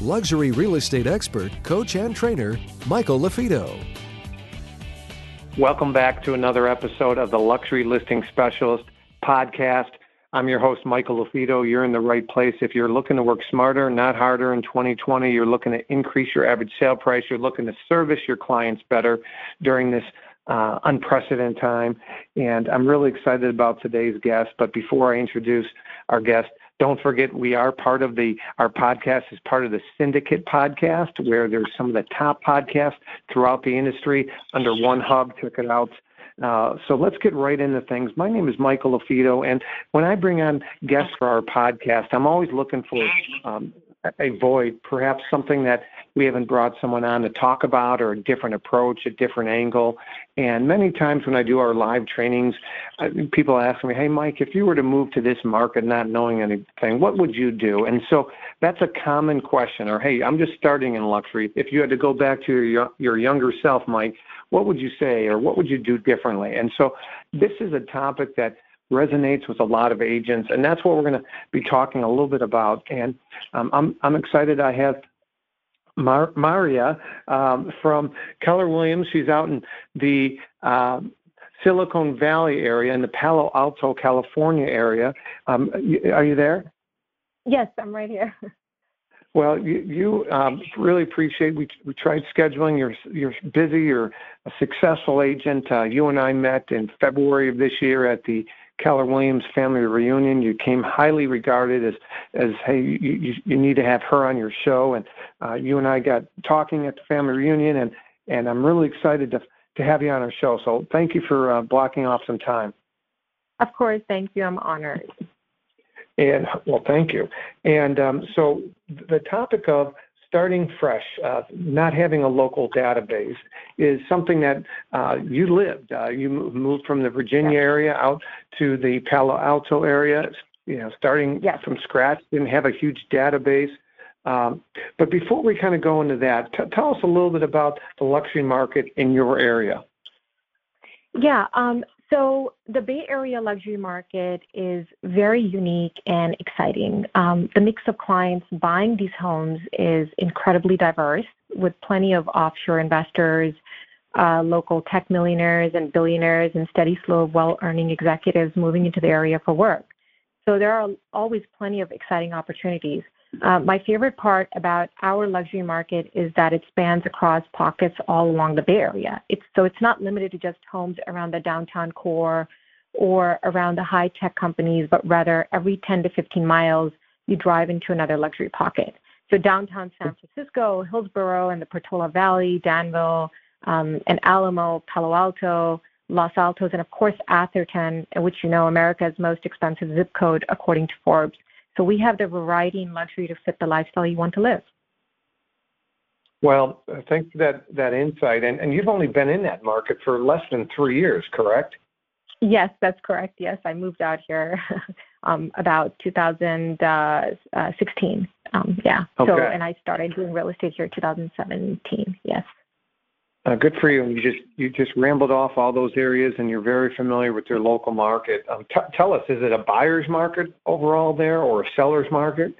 luxury real estate expert, coach, and trainer, Michael LaFido. Welcome back to another episode of the Luxury Listing Specialist podcast. I'm your host, Michael LaFido. You're in the right place. If you're looking to work smarter, not harder in 2020, you're looking to increase your average sale price, you're looking to service your clients better during this uh, unprecedented time. And I'm really excited about today's guest. But before I introduce our guest, don't forget we are part of the our podcast is part of the syndicate podcast where there's some of the top podcasts throughout the industry under one hub check it out uh, so let's get right into things. My name is Michael LaFido, and when I bring on guests for our podcast, I'm always looking for um, a void, perhaps something that we haven't brought someone on to talk about or a different approach, a different angle. And many times when I do our live trainings, uh, people ask me, hey, Mike, if you were to move to this market not knowing anything, what would you do? And so that's a common question. Or, hey, I'm just starting in luxury. If you had to go back to your, your younger self, Mike, what would you say or what would you do differently? And so this is a topic that resonates with a lot of agents, and that's what we're going to be talking a little bit about. And um, I'm I'm excited. I have Mar- Maria um, from Keller Williams. She's out in the uh, Silicon Valley area, in the Palo Alto, California area. Um, are you there? Yes, I'm right here. Well, you, you um, really appreciate. We we tried scheduling. You're you're busy. You're a successful agent. Uh, you and I met in February of this year at the Keller Williams family reunion. You came highly regarded as, as hey, you, you, you need to have her on your show. And uh, you and I got talking at the family reunion, and, and I'm really excited to, to have you on our show. So thank you for uh, blocking off some time. Of course, thank you. I'm honored. And well, thank you. And um, so the topic of starting fresh, uh, not having a local database, is something that uh, you lived. Uh, you moved from the Virginia area out to the Palo Alto area, you know, starting yes. from scratch, didn't have a huge database. Um, but before we kind of go into that, t- tell us a little bit about the luxury market in your area. Yeah, um, so the Bay Area luxury market is very unique and exciting. Um, the mix of clients buying these homes is incredibly diverse, with plenty of offshore investors, uh, local tech millionaires and billionaires, and steady flow of well-earning executives moving into the area for work. So there are always plenty of exciting opportunities. Uh, my favorite part about our luxury market is that it spans across pockets all along the Bay Area. It's, so it's not limited to just homes around the downtown core or around the high tech companies, but rather every 10 to 15 miles, you drive into another luxury pocket. So downtown San Francisco, Hillsborough, and the Portola Valley, Danville, um, and Alamo, Palo Alto, Los Altos, and of course Atherton, which you know America's most expensive zip code according to Forbes. So we have the variety and luxury to fit the lifestyle you want to live. Well, thanks for that, that insight. And, and you've only been in that market for less than three years, correct? Yes, that's correct. Yes, I moved out here um, about 2016. Um, yeah. Okay. So, and I started doing real estate here 2017. Yes. Uh, good for you. And You just you just rambled off all those areas, and you're very familiar with your local market. Um, t- tell us, is it a buyer's market overall there, or a seller's market?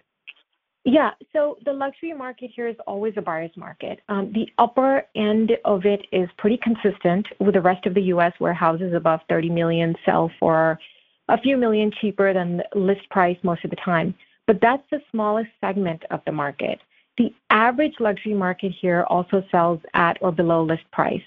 Yeah, so the luxury market here is always a buyer's market. Um, the upper end of it is pretty consistent with the rest of the U.S., where houses above 30 million sell for a few million cheaper than list price most of the time. But that's the smallest segment of the market. The average luxury market here also sells at or below list price.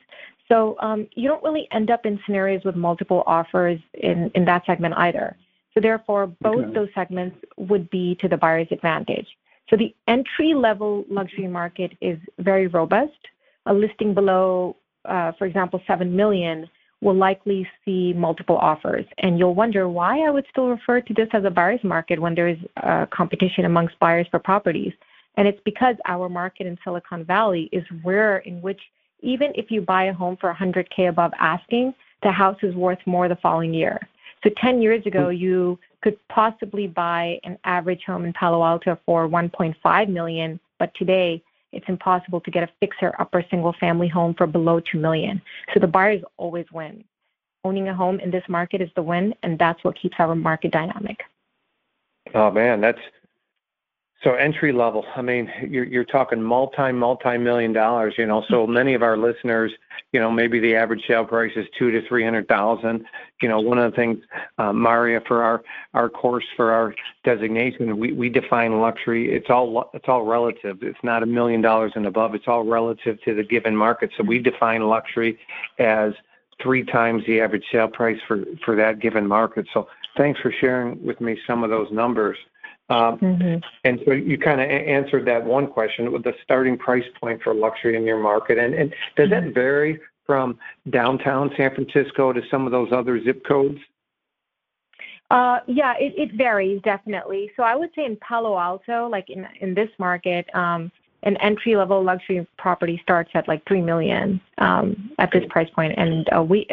So um, you don't really end up in scenarios with multiple offers in, in that segment either. So therefore, both okay. those segments would be to the buyer's advantage. So the entry level luxury market is very robust. A listing below, uh, for example, 7 million will likely see multiple offers. And you'll wonder why I would still refer to this as a buyer's market when there is uh, competition amongst buyers for properties. And it's because our market in Silicon Valley is rare in which even if you buy a home for 100K above asking, the house is worth more the following year. So 10 years ago, hmm. you could possibly buy an average home in Palo Alto for 1.5 million, but today it's impossible to get a fixer upper single family home for below 2 million. So the buyers always win. Owning a home in this market is the win, and that's what keeps our market dynamic. Oh man, that's so entry level. I mean, you're you're talking multi multi million dollars. You know, so many of our listeners, you know, maybe the average sale price is two to three hundred thousand. You know, one of the things, uh, Maria, for our our course for our designation, we we define luxury. It's all it's all relative. It's not a million dollars and above. It's all relative to the given market. So we define luxury as three times the average sale price for for that given market. So thanks for sharing with me some of those numbers. Um, mm-hmm. And so you kind of answered that one question with the starting price point for luxury in your market. And, and does that mm-hmm. vary from downtown San Francisco to some of those other zip codes? Uh, yeah, it, it varies definitely. So I would say in Palo Alto, like in in this market, um, an entry level luxury property starts at like three million um, at this price point, and uh, we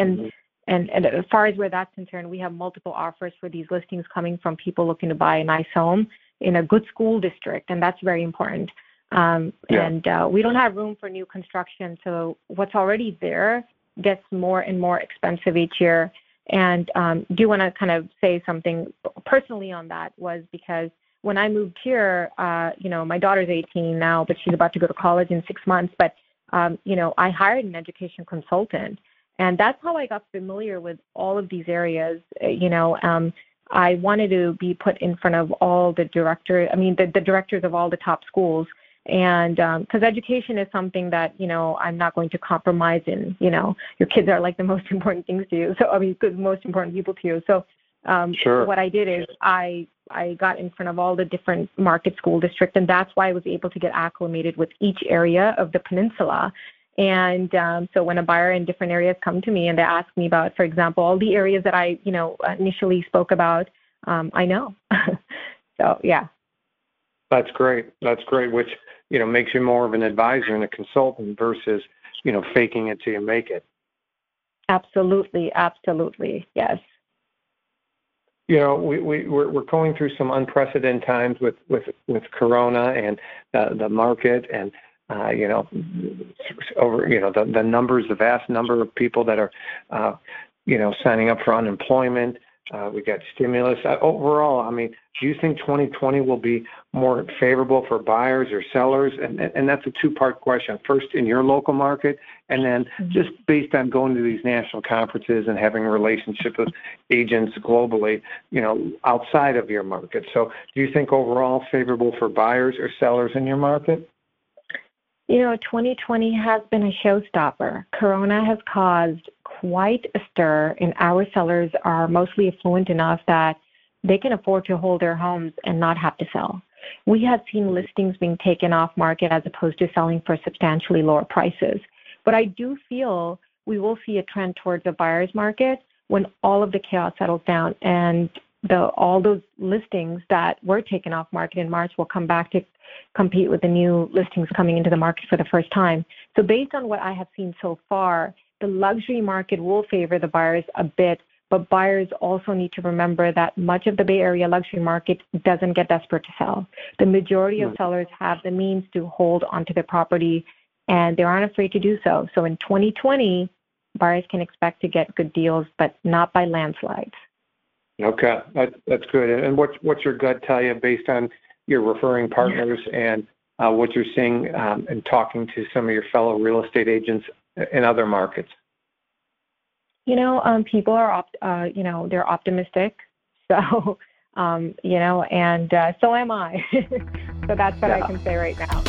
and. And, and as far as where that's concerned, we have multiple offers for these listings coming from people looking to buy a nice home in a good school district, and that's very important. Um, yeah. And uh, we don't have room for new construction, so what's already there gets more and more expensive each year. And um, do want to kind of say something personally on that was because when I moved here, uh, you know, my daughter's 18 now, but she's about to go to college in six months. But um, you know, I hired an education consultant and that's how I got familiar with all of these areas. Uh, you know, um, I wanted to be put in front of all the director, I mean, the, the directors of all the top schools. And because um, education is something that, you know, I'm not going to compromise in, you know, your kids are like the most important things to you. So, I mean, the most important people to you. So, um, sure. what I did is I I got in front of all the different market school districts, and that's why I was able to get acclimated with each area of the peninsula. And um, so when a buyer in different areas come to me and they ask me about, for example, all the areas that I, you know, initially spoke about, um, I know. so yeah. That's great. That's great. Which you know makes you more of an advisor and a consultant versus you know faking it till you make it. Absolutely. Absolutely. Yes. You know, we, we, we're, we're going through some unprecedented times with, with, with Corona and uh, the market and uh, you know, over you know the, the numbers, the vast number of people that are, uh, you know, signing up for unemployment. Uh, we got stimulus. Uh, overall, I mean, do you think 2020 will be more favorable for buyers or sellers? And and that's a two-part question. First, in your local market, and then mm-hmm. just based on going to these national conferences and having a relationship with agents globally, you know, outside of your market. So, do you think overall favorable for buyers or sellers in your market? You know, 2020 has been a showstopper. Corona has caused quite a stir, and our sellers are mostly affluent enough that they can afford to hold their homes and not have to sell. We have seen listings being taken off market as opposed to selling for substantially lower prices. But I do feel we will see a trend towards a buyer's market when all of the chaos settles down and the all those listings that were taken off market in March will come back to compete with the new listings coming into the market for the first time. So based on what I have seen so far, the luxury market will favor the buyers a bit, but buyers also need to remember that much of the Bay Area luxury market doesn't get desperate to sell. The majority of sellers have the means to hold onto their property and they aren't afraid to do so. So in 2020, buyers can expect to get good deals, but not by landslides. Okay, that, that's good. And what's what's your gut tell you based on your referring partners and uh, what you're seeing um, and talking to some of your fellow real estate agents in other markets? You know, um, people are, op- uh, you know, they're optimistic. So, um, you know, and uh, so am I. so that's what yeah. I can say right now.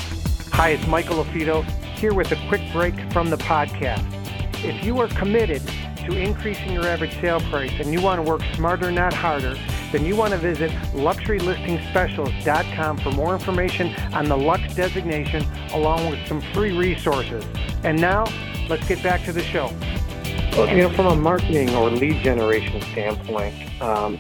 Hi, it's Michael LaFido here with a quick break from the podcast. If you are committed to increasing your average sale price and you want to work smarter, not harder, then you want to visit luxurylistingspecialist.com for more information on the Lux designation along with some free resources. And now, let's get back to the show. Well, you know, from a marketing or lead generation standpoint, um,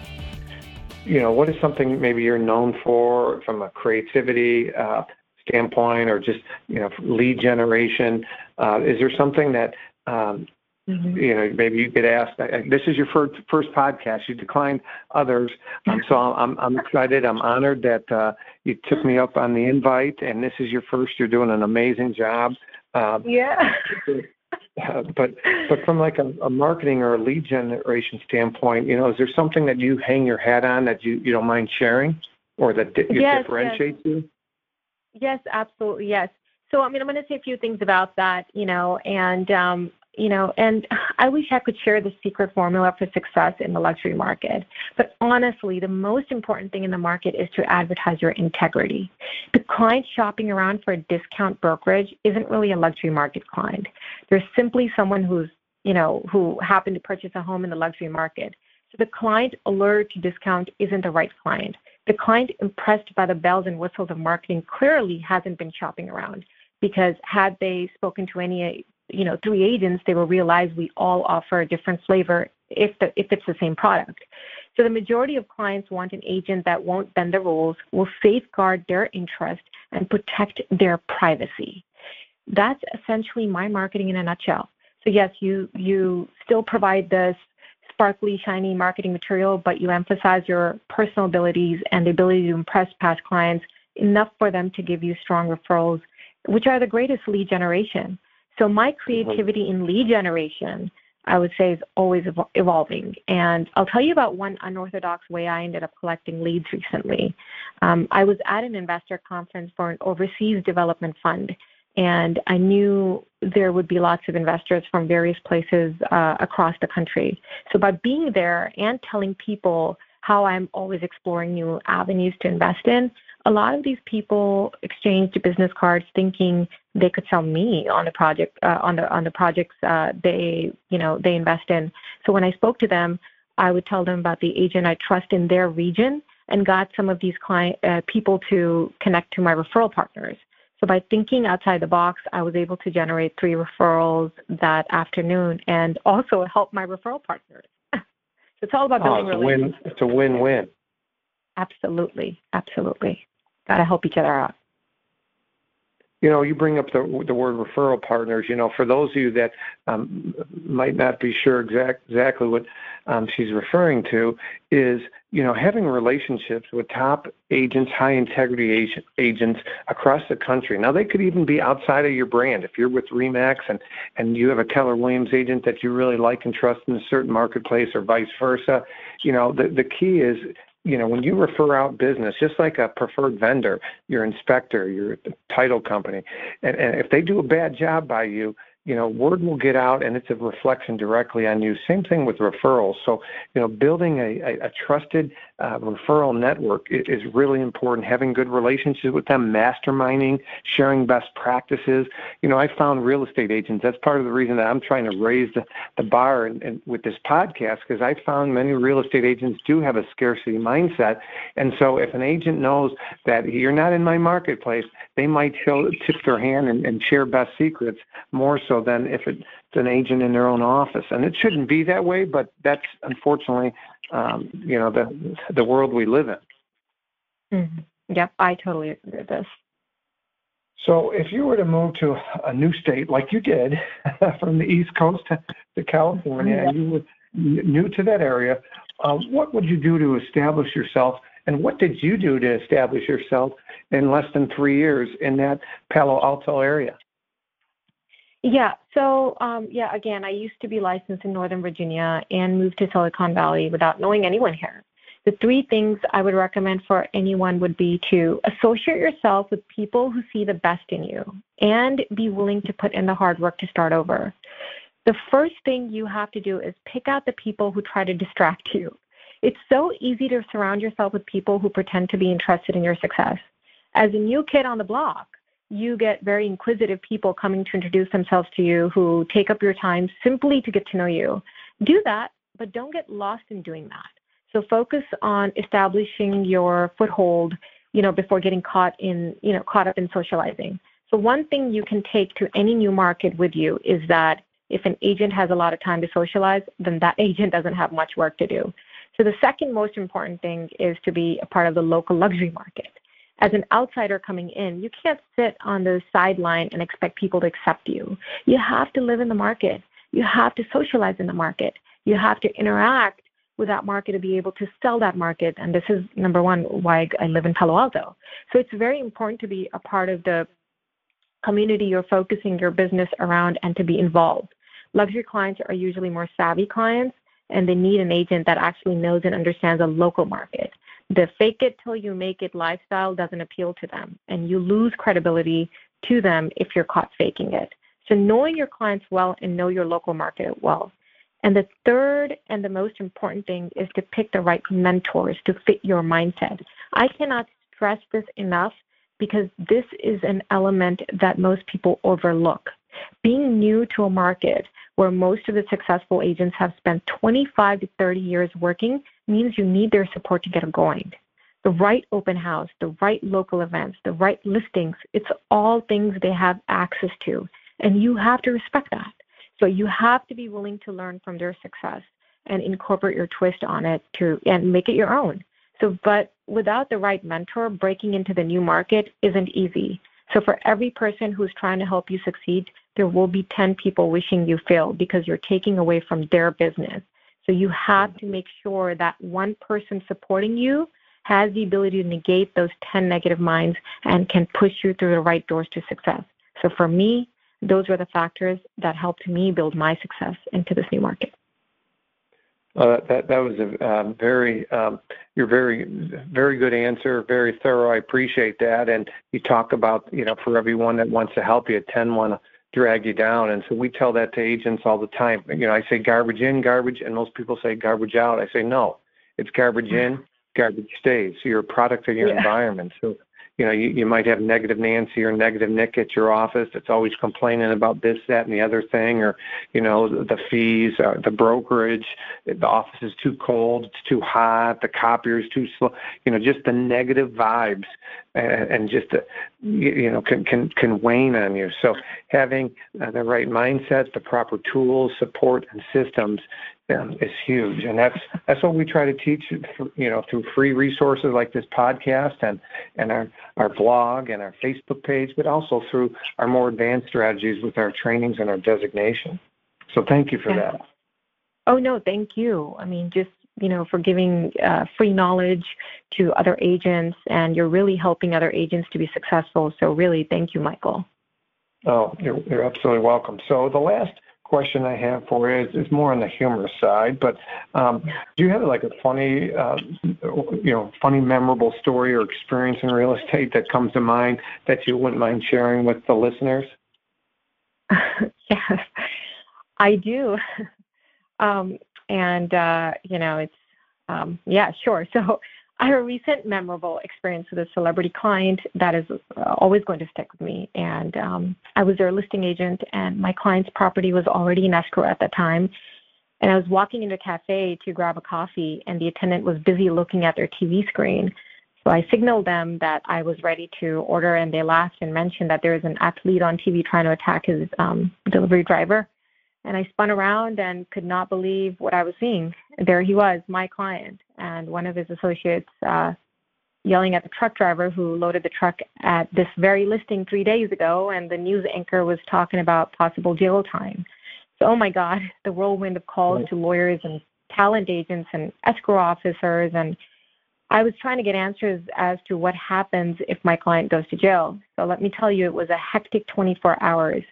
you know, what is something maybe you're known for from a creativity uh, standpoint, or just you know lead generation? Uh, is there something that um, Mm-hmm. You know, maybe you get asked. This is your first first podcast. You declined others, um, so I'm I'm excited. I'm honored that uh, you took me up on the invite, and this is your first. You're doing an amazing job. Uh, yeah. Uh, but but from like a, a marketing or a lead generation standpoint, you know, is there something that you hang your hat on that you you don't mind sharing, or that di- yes, differentiates yes. you? Yes, absolutely. Yes. So I mean, I'm going to say a few things about that, you know, and um, you know, and I wish I could share the secret formula for success in the luxury market. But honestly, the most important thing in the market is to advertise your integrity. The client shopping around for a discount brokerage isn't really a luxury market client. They're simply someone who's, you know, who happened to purchase a home in the luxury market. So the client alert to discount isn't the right client. The client impressed by the bells and whistles of marketing clearly hasn't been shopping around because had they spoken to any you know three agents, they will realize we all offer a different flavor if the, if it's the same product. So the majority of clients want an agent that won't bend the rules, will safeguard their interest, and protect their privacy. That's essentially my marketing in a nutshell. So yes, you you still provide this sparkly, shiny marketing material, but you emphasize your personal abilities and the ability to impress past clients enough for them to give you strong referrals, which are the greatest lead generation. So my creativity in lead generation, I would say, is always evolving. And I'll tell you about one unorthodox way I ended up collecting leads recently. Um, I was at an investor conference for an overseas development fund, and I knew there would be lots of investors from various places uh, across the country. So by being there and telling people how I'm always exploring new avenues to invest in, a lot of these people exchanged business cards thinking they could sell me on the project uh, on the on the projects uh, they you know they invest in. So when I spoke to them, I would tell them about the agent I trust in their region and got some of these client uh, people to connect to my referral partners. So by thinking outside the box, I was able to generate three referrals that afternoon and also help my referral partners. It's all about oh, building it's relationships. A win, it's a win-win. Absolutely, absolutely got to help each other out. You know, you bring up the the word referral partners. You know, for those of you that um, might not be sure exact, exactly what um, she's referring to, is you know having relationships with top agents, high integrity agent, agents across the country. Now they could even be outside of your brand. If you're with Remax and and you have a Keller Williams agent that you really like and trust in a certain marketplace, or vice versa, you know the the key is you know, when you refer out business, just like a preferred vendor, your inspector, your title company, and, and if they do a bad job by you, you know, word will get out and it's a reflection directly on you. Same thing with referrals. So, you know, building a, a, a trusted uh, referral network is really important. Having good relationships with them, masterminding, sharing best practices. You know, I found real estate agents. That's part of the reason that I'm trying to raise the, the bar and, and with this podcast because I found many real estate agents do have a scarcity mindset. And so, if an agent knows that you're not in my marketplace, they might show, tip their hand and, and share best secrets more so than if it's an agent in their own office. And it shouldn't be that way, but that's unfortunately, um, you know, the the world we live in. Mm-hmm. Yep, I totally agree with this. So, if you were to move to a new state like you did, from the East Coast to, to California, and you were new to that area, uh, what would you do to establish yourself? And what did you do to establish yourself in less than three years in that Palo Alto area? Yeah. So, um, yeah, again, I used to be licensed in Northern Virginia and moved to Silicon Valley without knowing anyone here. The three things I would recommend for anyone would be to associate yourself with people who see the best in you and be willing to put in the hard work to start over. The first thing you have to do is pick out the people who try to distract you. It's so easy to surround yourself with people who pretend to be interested in your success. As a new kid on the block, you get very inquisitive people coming to introduce themselves to you who take up your time simply to get to know you. Do that, but don't get lost in doing that. So focus on establishing your foothold, you know, before getting caught in, you know, caught up in socializing. So one thing you can take to any new market with you is that if an agent has a lot of time to socialize, then that agent doesn't have much work to do. So the second most important thing is to be a part of the local luxury market. as an outsider coming in, you can't sit on the sideline and expect people to accept you. You have to live in the market. You have to socialize in the market. You have to interact with that market to be able to sell that market. And this is number one why I live in Palo Alto. So it's very important to be a part of the community you're focusing your business around and to be involved. Luxury clients are usually more savvy clients and they need an agent that actually knows and understands a local market. The fake it till you make it lifestyle doesn't appeal to them, and you lose credibility to them if you're caught faking it. So, knowing your clients well and know your local market well. And the third and the most important thing is to pick the right mentors to fit your mindset. I cannot stress this enough because this is an element that most people overlook. Being new to a market where most of the successful agents have spent 25 to 30 years working means you need their support to get going. The right open house, the right local events, the right listings, it's all things they have access to. And you have to respect that. So you have to be willing to learn from their success and incorporate your twist on it to and make it your own. So but without the right mentor, breaking into the new market isn't easy. So for every person who's trying to help you succeed, there will be 10 people wishing you failed because you're taking away from their business. So you have to make sure that one person supporting you has the ability to negate those 10 negative minds and can push you through the right doors to success. So for me, those were the factors that helped me build my success into this new market. Uh, that that was a um, very um, your very very good answer, very thorough. I appreciate that. And you talk about you know for everyone that wants to help you, ten want to drag you down. And so we tell that to agents all the time. You know, I say garbage in, garbage, and most people say garbage out. I say no, it's garbage mm. in, garbage stays. So you're a product of your yeah. environment. So you know, you, you might have negative Nancy or negative Nick at your office that's always complaining about this, that, and the other thing, or, you know, the fees, uh, the brokerage, the office is too cold, it's too hot, the copier is too slow, you know, just the negative vibes and, and just, the, you know, can, can, can wane on you. So having uh, the right mindset, the proper tools, support, and systems um, is huge, and that's that's what we try to teach. You know, through free resources like this podcast and and our our blog and our Facebook page, but also through our more advanced strategies with our trainings and our designation. So thank you for yeah. that. Oh no, thank you. I mean, just you know, for giving uh, free knowledge to other agents, and you're really helping other agents to be successful. So really, thank you, Michael. Oh, you're, you're absolutely welcome. So the last question I have for you is, is more on the humorous side, but um, do you have like a funny, uh, you know, funny, memorable story or experience in real estate that comes to mind that you wouldn't mind sharing with the listeners? yes, I do. Um, and, uh, you know, it's, um, yeah, sure. So I have a recent memorable experience with a celebrity client that is uh, always going to stick with me. And um, I was their listing agent, and my client's property was already in escrow at the time. And I was walking into a cafe to grab a coffee, and the attendant was busy looking at their TV screen. So I signaled them that I was ready to order, and they laughed and mentioned that there was an athlete on TV trying to attack his um, delivery driver. And I spun around and could not believe what I was seeing. There he was, my client, and one of his associates uh, yelling at the truck driver who loaded the truck at this very listing three days ago, and the news anchor was talking about possible jail time. So, oh my God, the whirlwind of calls to lawyers and talent agents and escrow officers. And I was trying to get answers as to what happens if my client goes to jail. So, let me tell you, it was a hectic 24 hours.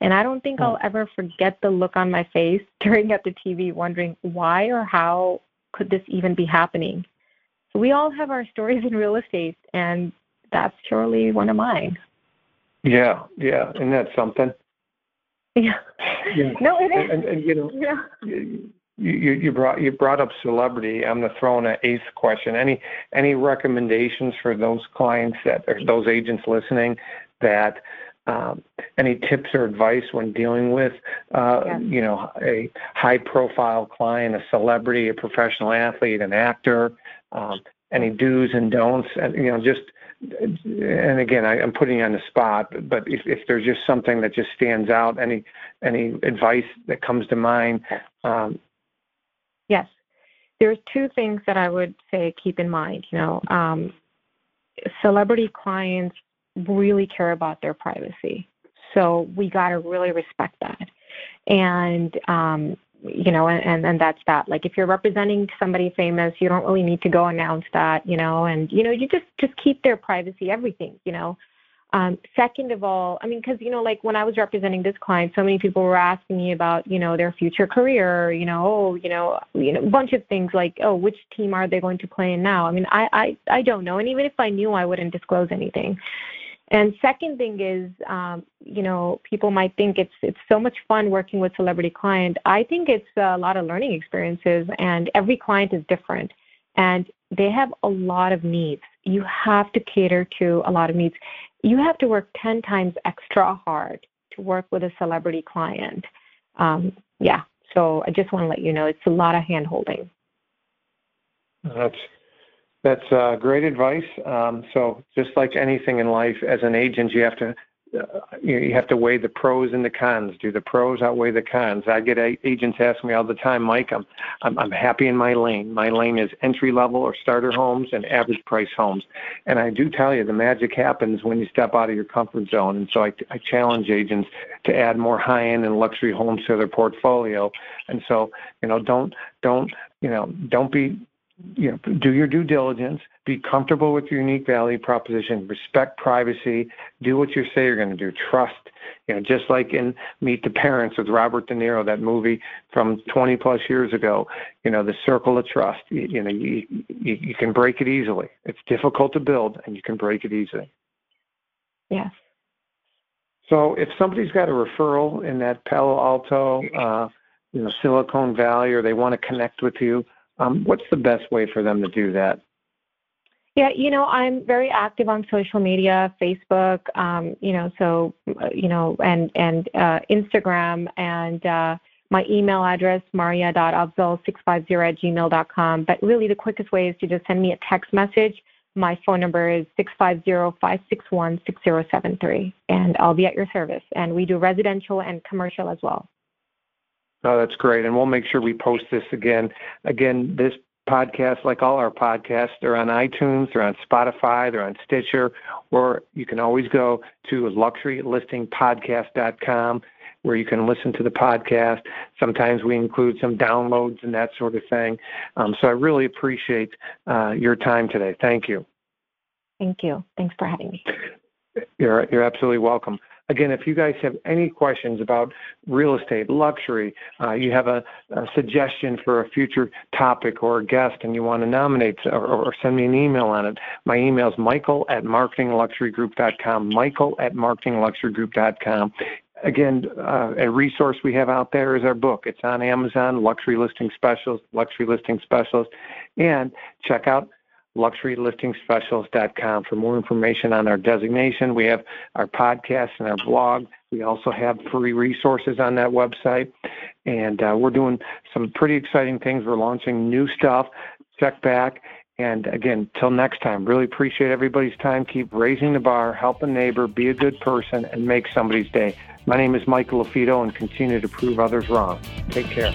And I don't think I'll ever forget the look on my face staring at the TV, wondering why or how could this even be happening. So we all have our stories in real estate, and that's surely one of mine. Yeah, yeah, and that's something. Yeah. yeah. No, it is. And, and, and you know, yeah. You, you, you brought you brought up celebrity. I'm gonna throw in an eighth question. Any any recommendations for those clients that or those agents listening that um, any tips or advice when dealing with, uh, yeah. you know, a high-profile client, a celebrity, a professional athlete, an actor? Um, any do's and don'ts, and you know, just and again, I, am putting you on the spot, but if, if there's just something that just stands out, any any advice that comes to mind? Um, yes, there's two things that I would say keep in mind. You know, um, celebrity clients really care about their privacy. So we got to really respect that. And, um, you know, and, and that's that. Like if you're representing somebody famous, you don't really need to go announce that, you know, and, you know, you just, just keep their privacy, everything, you know. Um, second of all, I mean, because you know, like when I was representing this client, so many people were asking me about you know their future career, you know, oh, you know, you know, a bunch of things like, oh, which team are they going to play in now? I mean, I I I don't know, and even if I knew, I wouldn't disclose anything. And second thing is, um, you know, people might think it's it's so much fun working with celebrity client. I think it's a lot of learning experiences, and every client is different, and they have a lot of needs. You have to cater to a lot of needs you have to work 10 times extra hard to work with a celebrity client. Um, yeah, so I just want to let you know it's a lot of hand holding. That's that's uh, great advice. Um, so just like anything in life, as an agent, you have to uh, you, have to weigh the pros and the cons. Do the pros outweigh the cons? I get agents ask me all the time, Mike. I'm I'm, I'm happy in my lane. My lane is entry level or starter homes and average price homes. And I do tell you, the magic happens when you step out of your comfort zone. And so I, I challenge agents to add more high end and luxury homes to their portfolio. And so you know, don't don't you know, don't be you know, do your due diligence, be comfortable with your unique value proposition, respect privacy, do what you say you're going to do, trust. You know, just like in Meet the Parents with Robert De Niro, that movie from 20 plus years ago. You know, the circle of trust. You, you know, you, you you can break it easily. It's difficult to build, and you can break it easily. Yes. So if somebody's got a referral in that Palo Alto, uh, you know, Silicon Valley, or they want to connect with you, um, what's the best way for them to do that? Yeah, you know, I'm very active on social media, Facebook, um, you know, so, uh, you know, and, and uh, Instagram, and uh, my email address, maria.afzal650 at gmail.com. But really, the quickest way is to just send me a text message. My phone number is 650-561-6073, and I'll be at your service. And we do residential and commercial as well. Oh, that's great. And we'll make sure we post this again. Again, this podcast, like all our podcasts, they're on iTunes, they're on Spotify, they're on Stitcher, or you can always go to luxurylistingpodcast.com where you can listen to the podcast. Sometimes we include some downloads and that sort of thing. Um, so I really appreciate uh, your time today. Thank you. Thank you. Thanks for having me. You're, you're absolutely welcome. Again, if you guys have any questions about real estate, luxury, uh, you have a, a, suggestion for a future topic or a guest and you want to nominate or, or send me an email on it, my email is michael at marketingluxurygroup.com, michael at marketingluxurygroup.com again, uh, a resource we have out there is our book. It's on Amazon, Luxury Listing Specialist, Luxury Listing Specialist, and check out luxurylistingspecialist.com for more information on our designation. We have our podcast and our blog. We also have free resources on that website. And uh, we're doing some pretty exciting things. We're launching new stuff. Check back. And again, till next time, really appreciate everybody's time. Keep raising the bar, help a neighbor, be a good person, and make somebody's day. My name is Michael LaFido, and continue to prove others wrong. Take care.